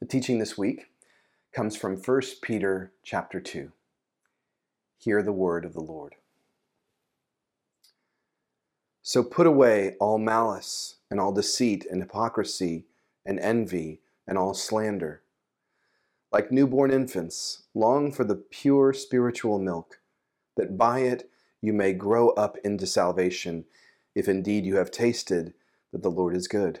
The teaching this week comes from 1 Peter chapter 2. Hear the word of the Lord. So put away all malice and all deceit and hypocrisy and envy and all slander. Like newborn infants, long for the pure spiritual milk, that by it you may grow up into salvation, if indeed you have tasted that the Lord is good.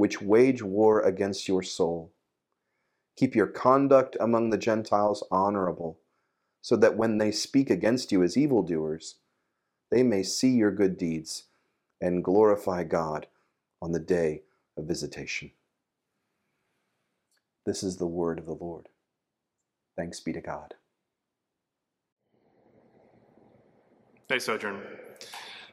which wage war against your soul. Keep your conduct among the Gentiles honorable, so that when they speak against you as evildoers, they may see your good deeds and glorify God on the day of visitation. This is the word of the Lord. Thanks be to God. Hey, Sojourn.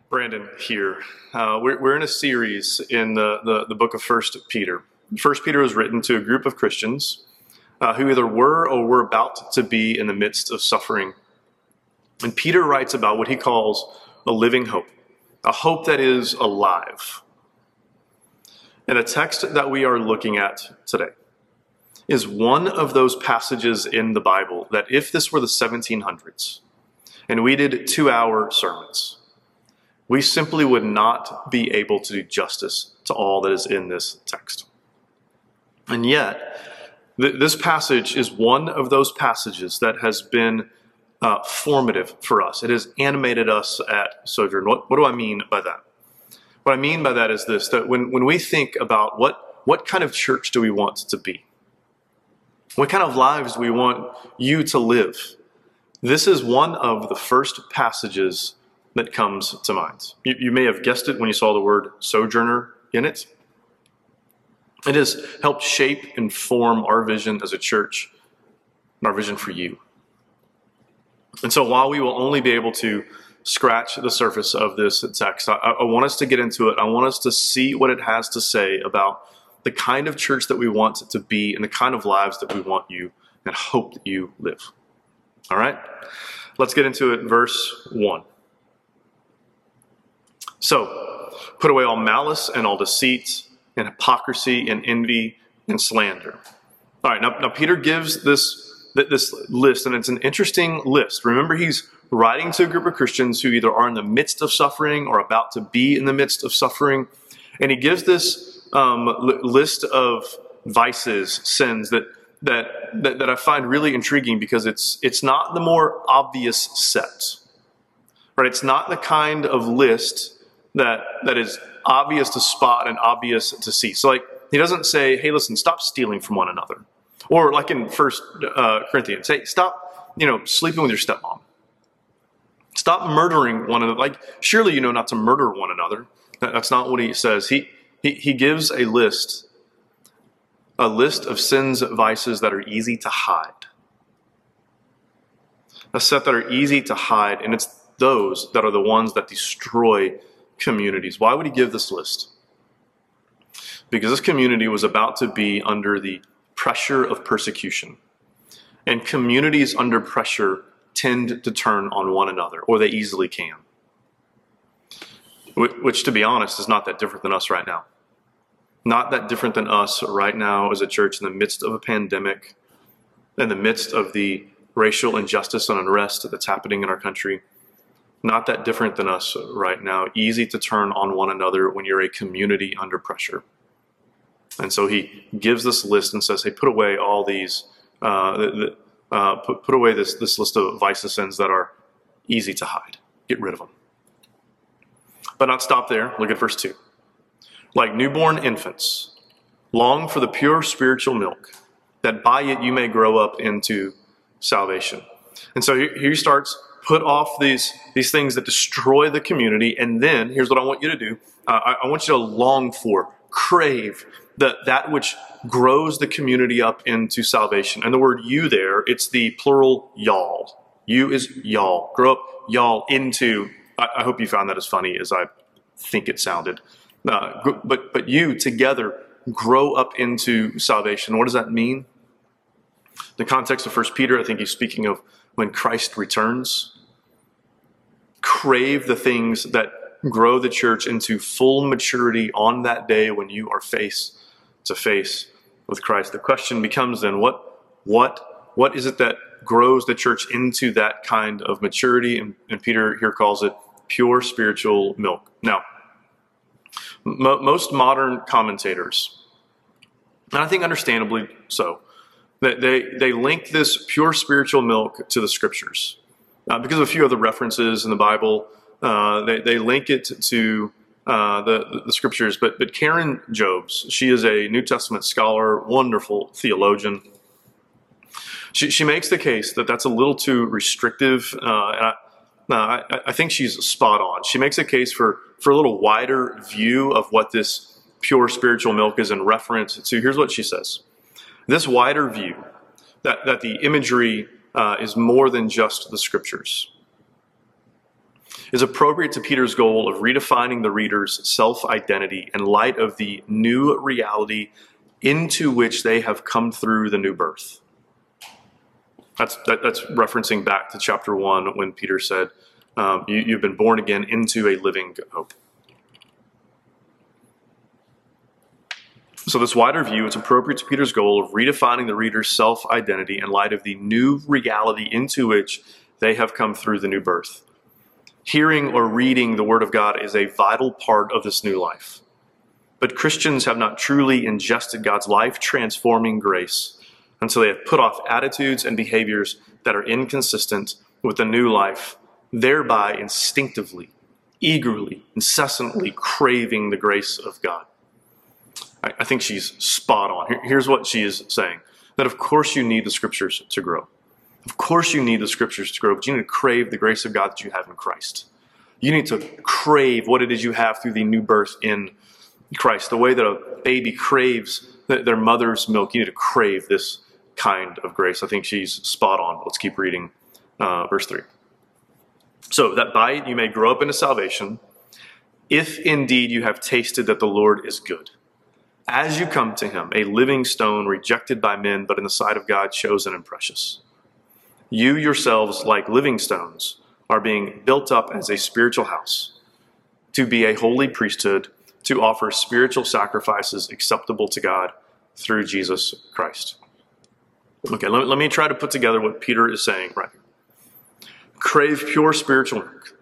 Brandon here. Uh, we're, we're in a series in the, the, the book of First Peter. First Peter was written to a group of Christians uh, who either were or were about to be in the midst of suffering. And Peter writes about what he calls a living hope, a hope that is alive. And the text that we are looking at today is one of those passages in the Bible that if this were the 1700s and we did two hour sermons, we simply would not be able to do justice to all that is in this text. And yet, th- this passage is one of those passages that has been uh, formative for us. It has animated us at Sojourn. What, what do I mean by that? What I mean by that is this that when, when we think about what, what kind of church do we want to be, what kind of lives do we want you to live, this is one of the first passages that comes to mind. You, you may have guessed it when you saw the word sojourner in it. It has helped shape and form our vision as a church and our vision for you. And so while we will only be able to scratch the surface of this text, I, I, want us to get into it. I want us to see what it has to say about the kind of church that we want to be and the kind of lives that we want you and hope that you live. All right? Let's get into it. Verse 1. So, put away all malice and all deceit and hypocrisy and envy and slander. All right, now, now Peter gives this, this list, and it's an interesting list. Remember, he's writing to a group of Christians who either are in the midst of suffering or about to be in the midst of suffering. And he gives this um, list of vices, sins that, that, that, that I find really intriguing because it's, it's not the more obvious set. Right? It's not the kind of list that that is obvious to spot and obvious to see. So like he doesn't say, "Hey, listen, stop stealing from one another," or like in First uh, Corinthians, "Hey, stop, you know, sleeping with your stepmom." Stop murdering one another. Like surely you know not to murder one another. That's not what he says. He he, he gives a list, a list of sins, vices that are easy to hide. A set that are easy to hide, and it's those that are the ones that destroy communities. Why would he give this list? Because this community was about to be under the pressure of persecution. And communities under pressure tend to turn on one another, or they easily can. Which, to be honest, is not that different than us right now. Not that different than us right now as a church in the midst of a pandemic, in the midst of the racial injustice and unrest that's happening in our country. Not that different than us right now. Easy to turn on one another when you're a community under pressure. And so he gives this list and says, hey, put away all these, uh, the, uh, put, put away this, this list of vices sins that are easy to hide. Get rid of them. But not stop there. Look at verse 2. Like newborn infants, long for the pure spiritual milk, that by it you may grow up into salvation. And so here he starts put off these, these things that destroy the community. And then here's what I want you to do uh, I, I, want you to long for, crave the, that which grows the community up into salvation. And the word you there, it's the plural y'all. You is y'all. Grow up y'all into. I, I hope you found that as funny as I think it sounded. Uh, but, but you together grow up into salvation. What does that mean? The context of First Peter, I think he's speaking of when Christ returns. Crave the things that grow the church into full maturity on that day when you are face to face with Christ. The question becomes then what what what is it that grows the church into that kind of maturity? And, and Peter here calls it pure spiritual milk. Now, most modern commentators, and I think understandably so, that they, they link this pure spiritual milk to the scriptures. Uh, because of a few other references in the Bible, uh, they, they link it to uh, the, the scriptures. But, but Karen Jobes, she is a New Testament scholar, wonderful theologian. She, she makes the case that that's a little too restrictive. Uh, and I, I, I think she's spot on. She makes a case for, for a little wider view of what this pure spiritual milk is in reference to. Here's what she says this wider view that, that the imagery uh, is more than just the scriptures is appropriate to Peter's goal of redefining the reader's self identity in light of the new reality into which they have come through the new birth. That's, that, that's referencing back to chapter 1 when Peter said, um, you, You've been born again into a living hope. So, this wider view is appropriate to Peter's goal of redefining the reader's self identity in light of the new reality into which they have come through the new birth. Hearing or reading the Word of God is a vital part of this new life. But Christians have not truly ingested God's life transforming grace until they have put off attitudes and behaviors that are inconsistent with the new life, thereby instinctively, eagerly, incessantly craving the grace of God. I, I think she's spot on. Here, here's what she is saying that of course you need the scriptures to grow. Of course you need the scriptures to grow, but you need to crave the grace of God that you have in Christ. You need to crave what it is you have through the new birth in Christ. The way that a baby craves their mother's milk, you need to crave this kind of grace. I think she's spot on. Let's keep reading uh, verse 3. So that by it you may grow up into salvation, if indeed you have tasted that the Lord is good as you come to him, a living stone rejected by men, but in the sight of God chosen and precious. You yourselves, like living stones, are being built up as a spiritual house, to be a holy priesthood, to offer spiritual sacrifices acceptable to God through Jesus Christ. Okay, let me, let me try to put together what Peter is saying right. Crave pure spiritual milk.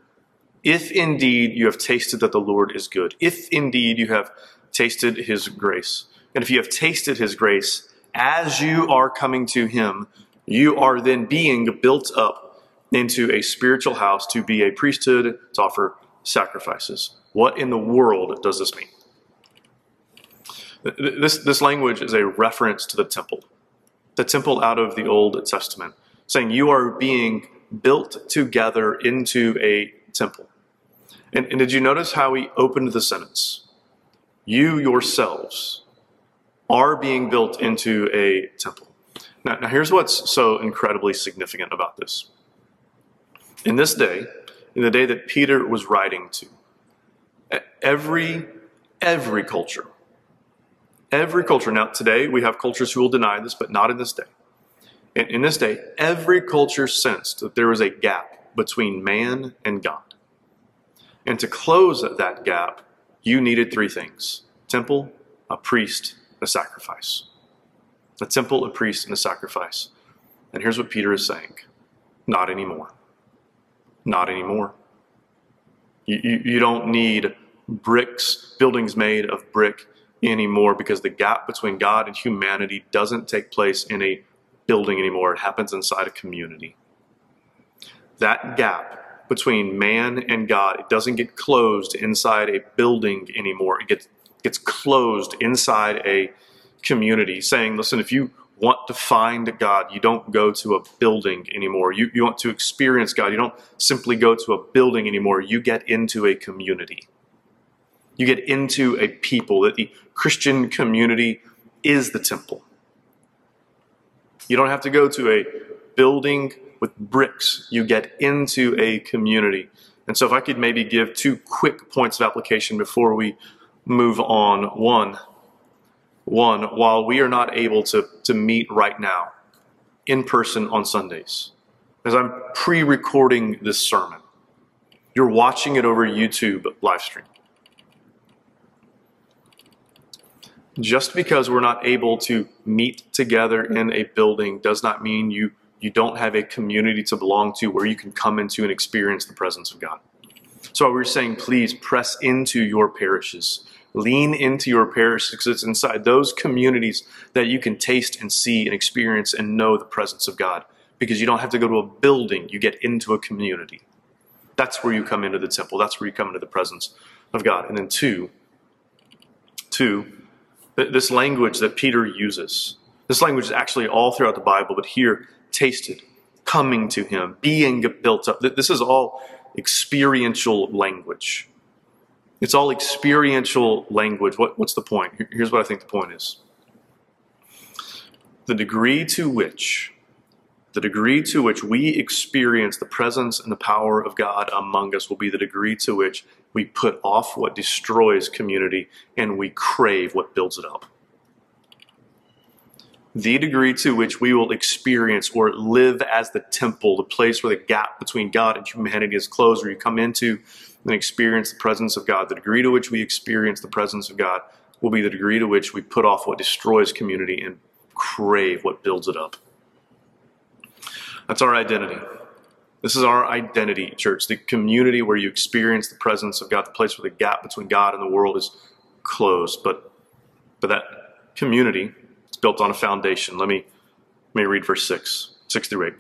If indeed you have tasted that the Lord is good, if indeed you have tasted his grace. And if you have tasted his grace, as you are coming to him, you are then being built up into a spiritual house to be a priesthood, to offer sacrifices. What in the world does this mean? This, this language is a reference to the temple, the temple out of the Old Testament, saying you are being built together into a temple. And, and did you notice how he opened the sentence? You yourselves are being built into a temple. Now, now, here's what's so incredibly significant about this. In this day, in the day that Peter was writing to, every every culture, every culture. Now, today we have cultures who will deny this, but not in this day. In, in this day, every culture sensed that there was a gap between man and God. And to close that gap, you needed three things temple, a priest, a sacrifice. A temple, a priest, and a sacrifice. And here's what Peter is saying not anymore. Not anymore. You, you, you don't need bricks, buildings made of brick anymore because the gap between God and humanity doesn't take place in a building anymore. It happens inside a community. That gap between man and God, it doesn't get closed inside a building anymore. It gets, gets closed inside a community, saying, listen, if you want to find God, you don't go to a building anymore. You, you want to experience God, you don't simply go to a building anymore. You get into a community. You get into a people, that the Christian community is the temple. You don't have to go to a building with bricks. You get into a community. And so, if I could maybe give two quick points of application before we move on. One, one, while we are not able to, to meet right now in person on Sundays, as I'm pre recording this sermon, you're watching it over YouTube live stream. Just because we're not able to meet together in a building does not mean you, you don't have a community to belong to where you can come into and experience the presence of God. So we're saying, please press into your parishes. Lean into your parishes because it's inside those communities that you can taste and see and experience and know the presence of God. Because you don't have to go to a building, you get into a community. That's where you come into the temple. That's where you come into the presence of God. And then two, two, this language that Peter uses, this language is actually all throughout the Bible, but here, tasted, coming to him, being built up. This is all experiential language. It's all experiential language. What, what's the point? Here's what I think the point is. The degree to which the degree to which we experience the presence and the power of God among us will be the degree to which we put off what destroys community and we crave what builds it up. The degree to which we will experience or live as the temple, the place where the gap between God and humanity is closed, where you come into and experience the presence of God, the degree to which we experience the presence of God will be the degree to which we put off what destroys community and crave what builds it up. That's our identity. This is our identity, church, the community where you experience the presence of God, the place where the gap between God and the world is closed. But, but that community built on a foundation. Let me, let me read verse 6, 6 through 8.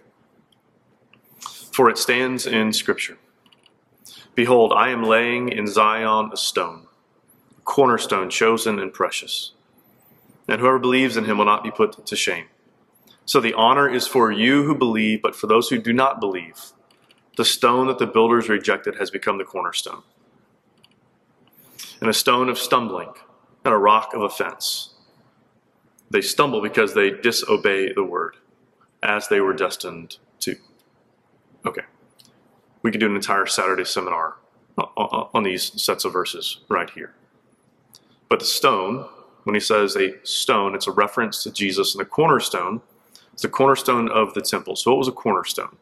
For it stands in Scripture Behold, I am laying in Zion a stone, a cornerstone chosen and precious. And whoever believes in him will not be put to shame. So the honor is for you who believe, but for those who do not believe, the stone that the builders rejected has become the cornerstone, and a stone of stumbling, and a rock of offense. They stumble because they disobey the word, as they were destined to. Okay. We could do an entire Saturday seminar on these sets of verses right here. But the stone, when he says a stone, it's a reference to Jesus and the cornerstone it's the cornerstone of the temple. So, what was a cornerstone?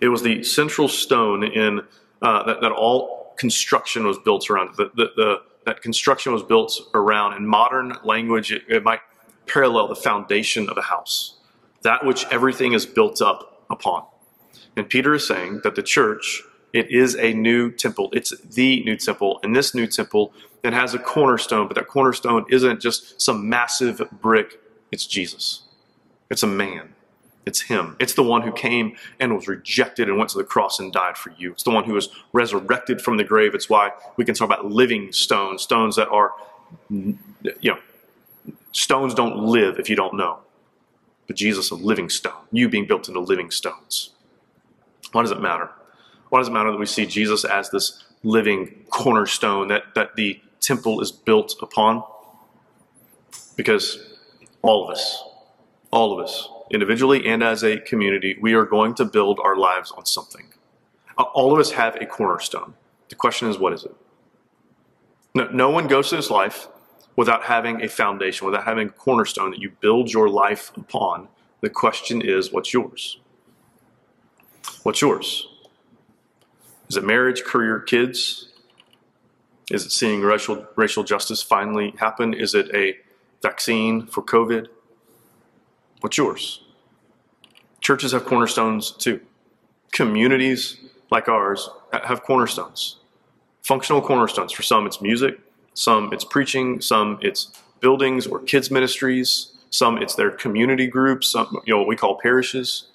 It was the central stone in uh, that, that, all construction was built around. The, the, the, that construction was built around. In modern language, it, it might parallel the foundation of a house, that which everything is built up upon. And Peter is saying that the church, it is a new temple. It's the new temple. And this new temple, it has a cornerstone, but that cornerstone isn't just some massive brick, it's Jesus. It's a man. It's him. It's the one who came and was rejected and went to the cross and died for you. It's the one who was resurrected from the grave. It's why we can talk about living stones, stones that are, you know, stones don't live if you don't know. But Jesus, a living stone, you being built into living stones. Why does it matter? Why does it matter that we see Jesus as this living cornerstone that, that the temple is built upon? Because all of us, all of us, individually and as a community, we are going to build our lives on something. Uh, all of us have a cornerstone. The question is, what is it? No, no one goes through this life without having a foundation, without having a cornerstone that you build your life upon, The question is, what's yours? What's yours? Is it marriage, career, kids? Is it seeing racial, racial justice finally happen? Is it a vaccine for COVID? What's yours? Churches have cornerstones too. Communities like ours have cornerstones, functional cornerstones. For some, it's music, some, it's preaching, some, it's buildings or kids' ministries, some, it's their community groups, some, you know, what we call parishes.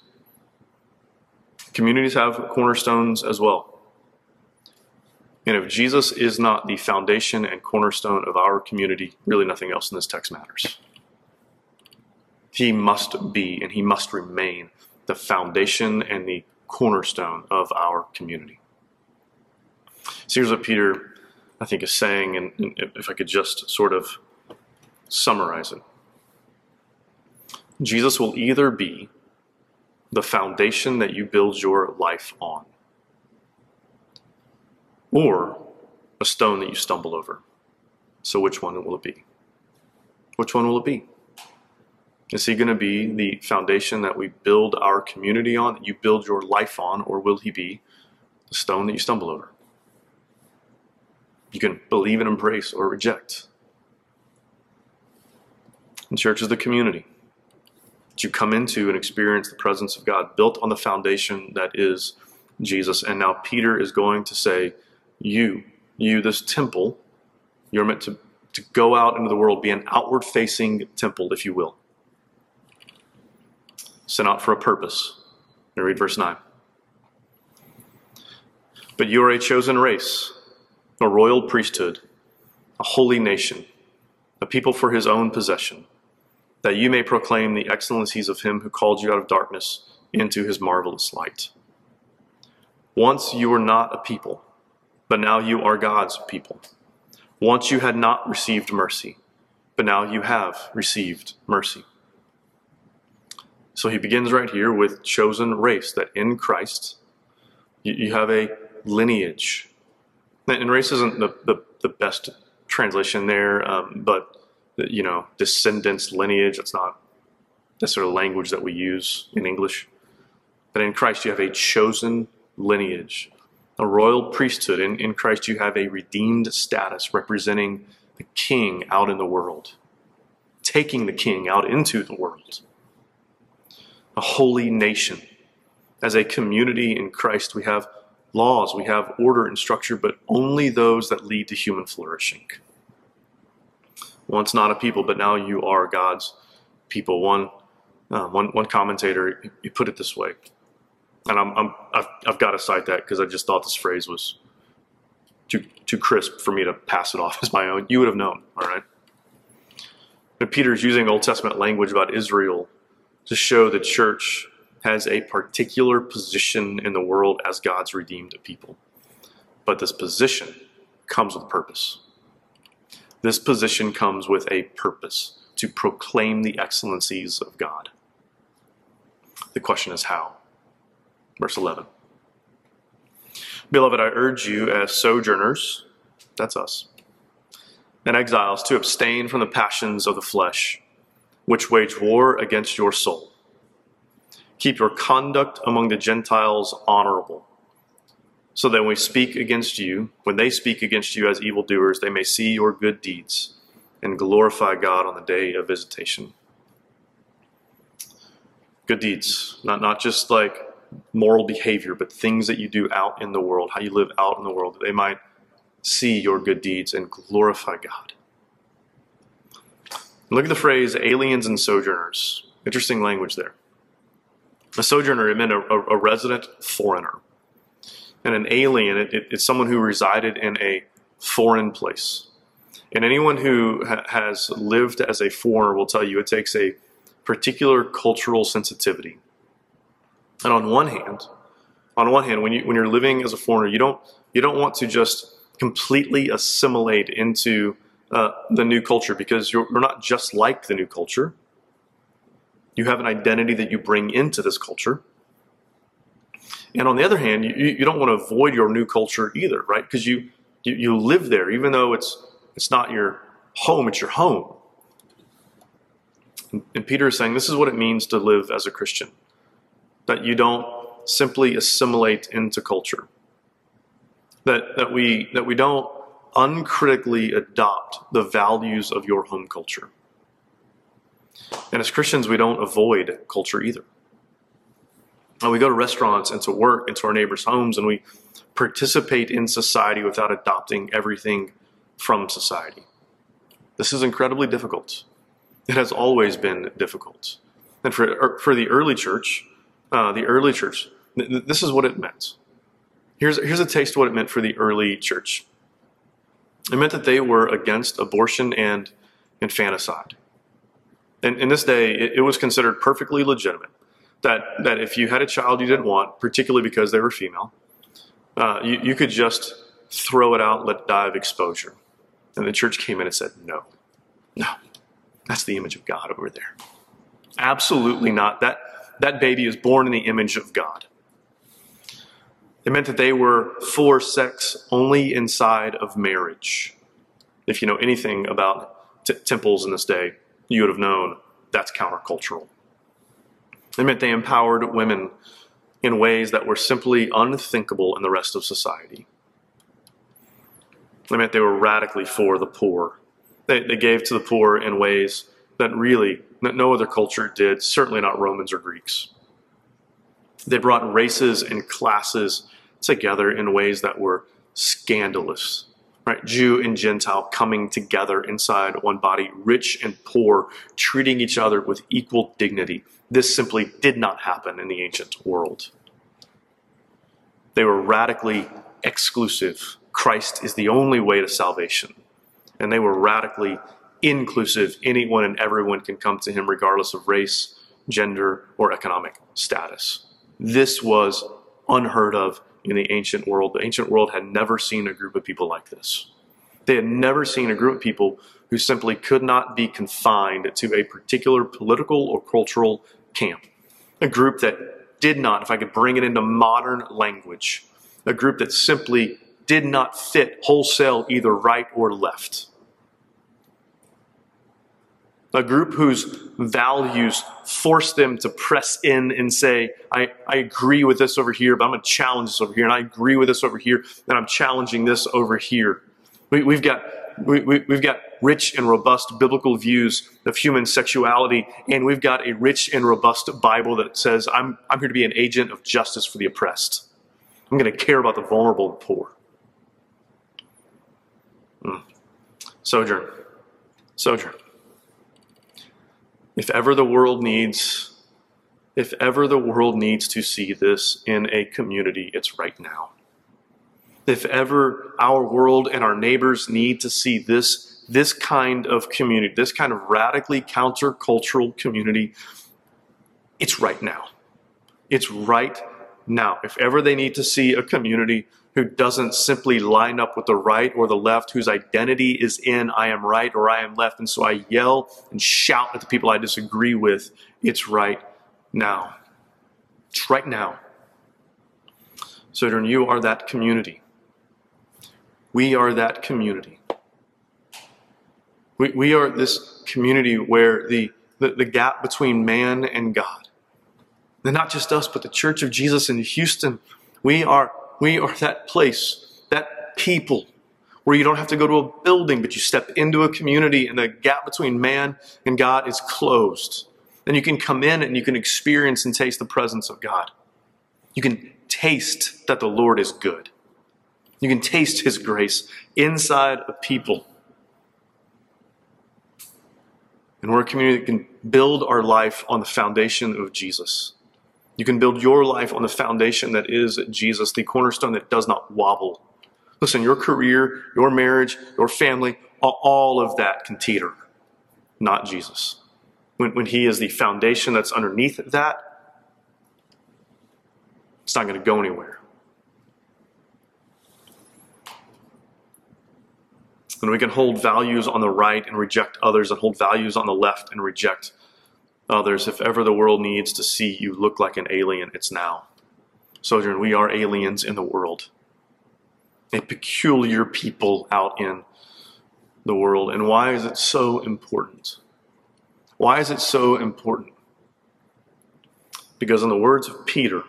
Communities have cornerstones as well. And if Jesus is not the foundation and cornerstone of our community, really nothing else in this text matters. He must be and he must remain the foundation and the cornerstone of our community. So here's what Peter, I think, is saying, and, and if I could just sort of summarize it Jesus will either be the foundation that you build your life on, or a stone that you stumble over. So, which one will it be? Which one will it be? Is he going to be the foundation that we build our community on, that you build your life on, or will he be the stone that you stumble over? You can believe and embrace or reject. And church is the community that you come into and experience the presence of God built on the foundation that is Jesus. And now Peter is going to say, You, you, this temple, you're meant to, to go out into the world, be an outward facing temple, if you will sent out for a purpose. Me read verse 9. But you are a chosen race, a royal priesthood, a holy nation, a people for his own possession, that you may proclaim the excellencies of him who called you out of darkness into his marvelous light. Once you were not a people, but now you are God's people. Once you had not received mercy, but now you have received mercy. So he begins right here with chosen race, that in Christ you, you have a lineage. And race isn't the, the, the best translation there, um, but you know, descendants, lineage, that's not the sort of language that we use in English. But in Christ you have a chosen lineage, a royal priesthood. In, in Christ you have a redeemed status representing the king out in the world, taking the king out into the world a holy nation. As a community in Christ, we have laws, we have order and structure, but only those that lead to human flourishing. Once not a people, but now you are God's people. One, uh, one, one commentator he put it this way, and I'm, I'm I've, I've got to cite that because I just thought this phrase was too too crisp for me to pass it off as my own. You would have known, all right. But Peter's using Old Testament language about Israel to show the church has a particular position in the world as God's redeemed people. But this position comes with purpose. This position comes with a purpose to proclaim the excellencies of God. The question is how? Verse 11. Beloved, I urge you as sojourners, that's us, and exiles to abstain from the passions of the flesh which wage war against your soul. Keep your conduct among the Gentiles honorable, so that when we speak against you, when they speak against you as evildoers, they may see your good deeds and glorify God on the day of visitation. Good deeds, not, not just like moral behavior, but things that you do out in the world, how you live out in the world, they might see your good deeds and glorify God. Look at the phrase aliens and sojourners. Interesting language there. A sojourner, it meant a, a, a resident foreigner. And an alien, it, it, it's someone who resided in a foreign place. And anyone who ha- has lived as a foreigner will tell you it takes a particular cultural sensitivity. And on one hand, on one hand, when you when you're living as a foreigner, you don't you don't want to just completely assimilate into uh, the new culture because you're, you're not just like the new culture. You have an identity that you bring into this culture. And on the other hand, you, you don't want to avoid your new culture either, right? Because you, you, you live there, even though it's, it's not your home, it's your home. And Peter is saying this is what it means to live as a Christian that you don't simply assimilate into culture, that, that, we, that we don't uncritically adopt the values of your home culture. And as Christians, we don't avoid culture either. And we go to restaurants and to work and to our neighbors' homes and we participate in society without adopting everything from society. This is incredibly difficult. It has always been difficult. And for, er, for the early church, uh, the early church, th- this is what it meant. Here's, here's a taste of what it meant for the early church. It meant that they were against abortion and infanticide. And in this day, it, it was considered perfectly legitimate that, that if you had a child you didn't want, particularly because they were female, uh, you, you could just throw it out, let it die of exposure. And the church came in and said, no, no, that's the image of God over there. Absolutely not. That, that baby is born in the image of God. It meant that they were for sex only inside of marriage. If you know anything about t- temples in this day, you would have known that's countercultural. It meant they empowered women in ways that were simply unthinkable in the rest of society. It meant they were radically for the poor. They, they gave to the poor in ways that really that no other culture did, certainly not Romans or Greeks. They brought races and classes together in ways that were scandalous. Right? Jew and Gentile coming together inside one body, rich and poor, treating each other with equal dignity. This simply did not happen in the ancient world. They were radically exclusive. Christ is the only way to salvation. And they were radically inclusive. Anyone and everyone can come to him regardless of race, gender, or economic status. This was unheard of in the ancient world. The ancient world had never seen a group of people like this. They had never seen a group of people who simply could not be confined to a particular political or cultural camp. A group that did not, if I could bring it into modern language, a group that simply did not fit wholesale either right or left a group whose values force them to press in and say, I, I agree with this over here, but I'm going to challenge this over here, and I agree with this over here, and I'm challenging this over here. We, have got we, we, we've got rich and robust biblical views of human sexuality, and we've got a rich and robust Bible that says, I'm, I'm here to be an agent of justice for the oppressed. I'm going to care about the vulnerable and poor. Mm. Sojourn. Sojourn. If ever the world needs, if ever the world needs to see this in a community, it's right now. If ever our world and our neighbors need to see this, this kind of community, this kind of radically countercultural community, it's right now. It's right now. If ever they need to see a community who doesn't simply line up with the right or the left, whose identity is in I am right or I am left. And so I yell and shout at the people I disagree with. It's right now. It's right now. Sojourn, you are that community. We are that community. We, we are this community where the, the, the gap between man and God, and not just us, but the Church of Jesus in Houston, we are we are that place, that people where you don't have to go to a building, but you step into a community and the gap between man and God is closed. Then you can come in and you can experience and taste the presence of God. You can taste that the Lord is good. You can taste His grace inside of people. And we're a community that can build our life on the foundation of Jesus. You can build your life on the foundation that is Jesus, the cornerstone that does not wobble. Listen, your career, your marriage, your family, all of that can teeter, not Jesus. When, when He is the foundation that's underneath that, it's not going to go anywhere. And we can hold values on the right and reject others, and hold values on the left and reject others. If ever the world needs to see you look like an alien, it's now. Sojourn, we are aliens in the world, a peculiar people out in the world. And why is it so important? Why is it so important? Because, in the words of Peter,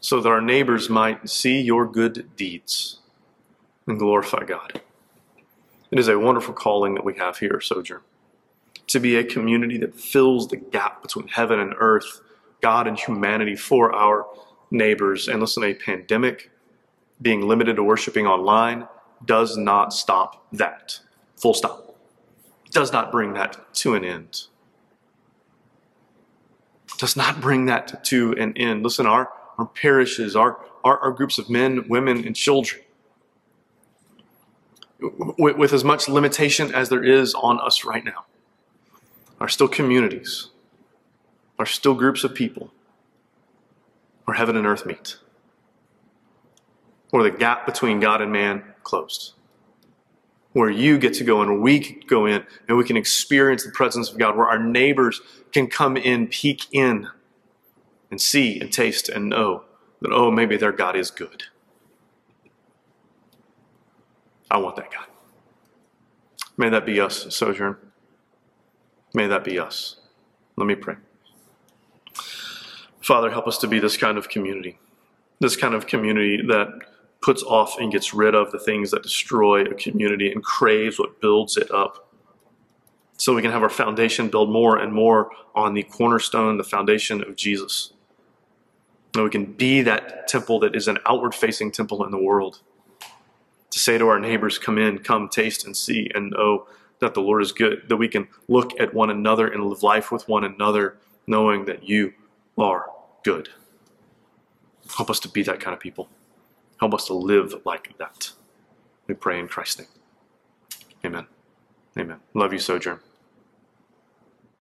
so that our neighbors might see your good deeds and glorify God. It is a wonderful calling that we have here, Sojourn, to be a community that fills the gap between heaven and earth, God and humanity for our neighbors. And listen, a pandemic being limited to worshiping online does not stop that. Full stop. Does not bring that to an end. Does not bring that to an end. Listen, our, our parishes, our, our, our groups of men, women, and children, with, with as much limitation as there is on us right now, are still communities, are still groups of people where heaven and earth meet, where the gap between God and man closed, where you get to go and we can go in and we can experience the presence of God, where our neighbors can come in, peek in, and see and taste and know that, oh, maybe their God is good. I want that God. May that be us, Sojourn. May that be us. Let me pray. Father, help us to be this kind of community, this kind of community that puts off and gets rid of the things that destroy a community and craves what builds it up. So we can have our foundation build more and more on the cornerstone, the foundation of Jesus. And we can be that temple that is an outward facing temple in the world. To say to our neighbors, come in, come, taste, and see, and know that the Lord is good, that we can look at one another and live life with one another, knowing that you are good. Help us to be that kind of people. Help us to live like that. We pray in Christ's name. Amen. Amen. Love you, Sojourn.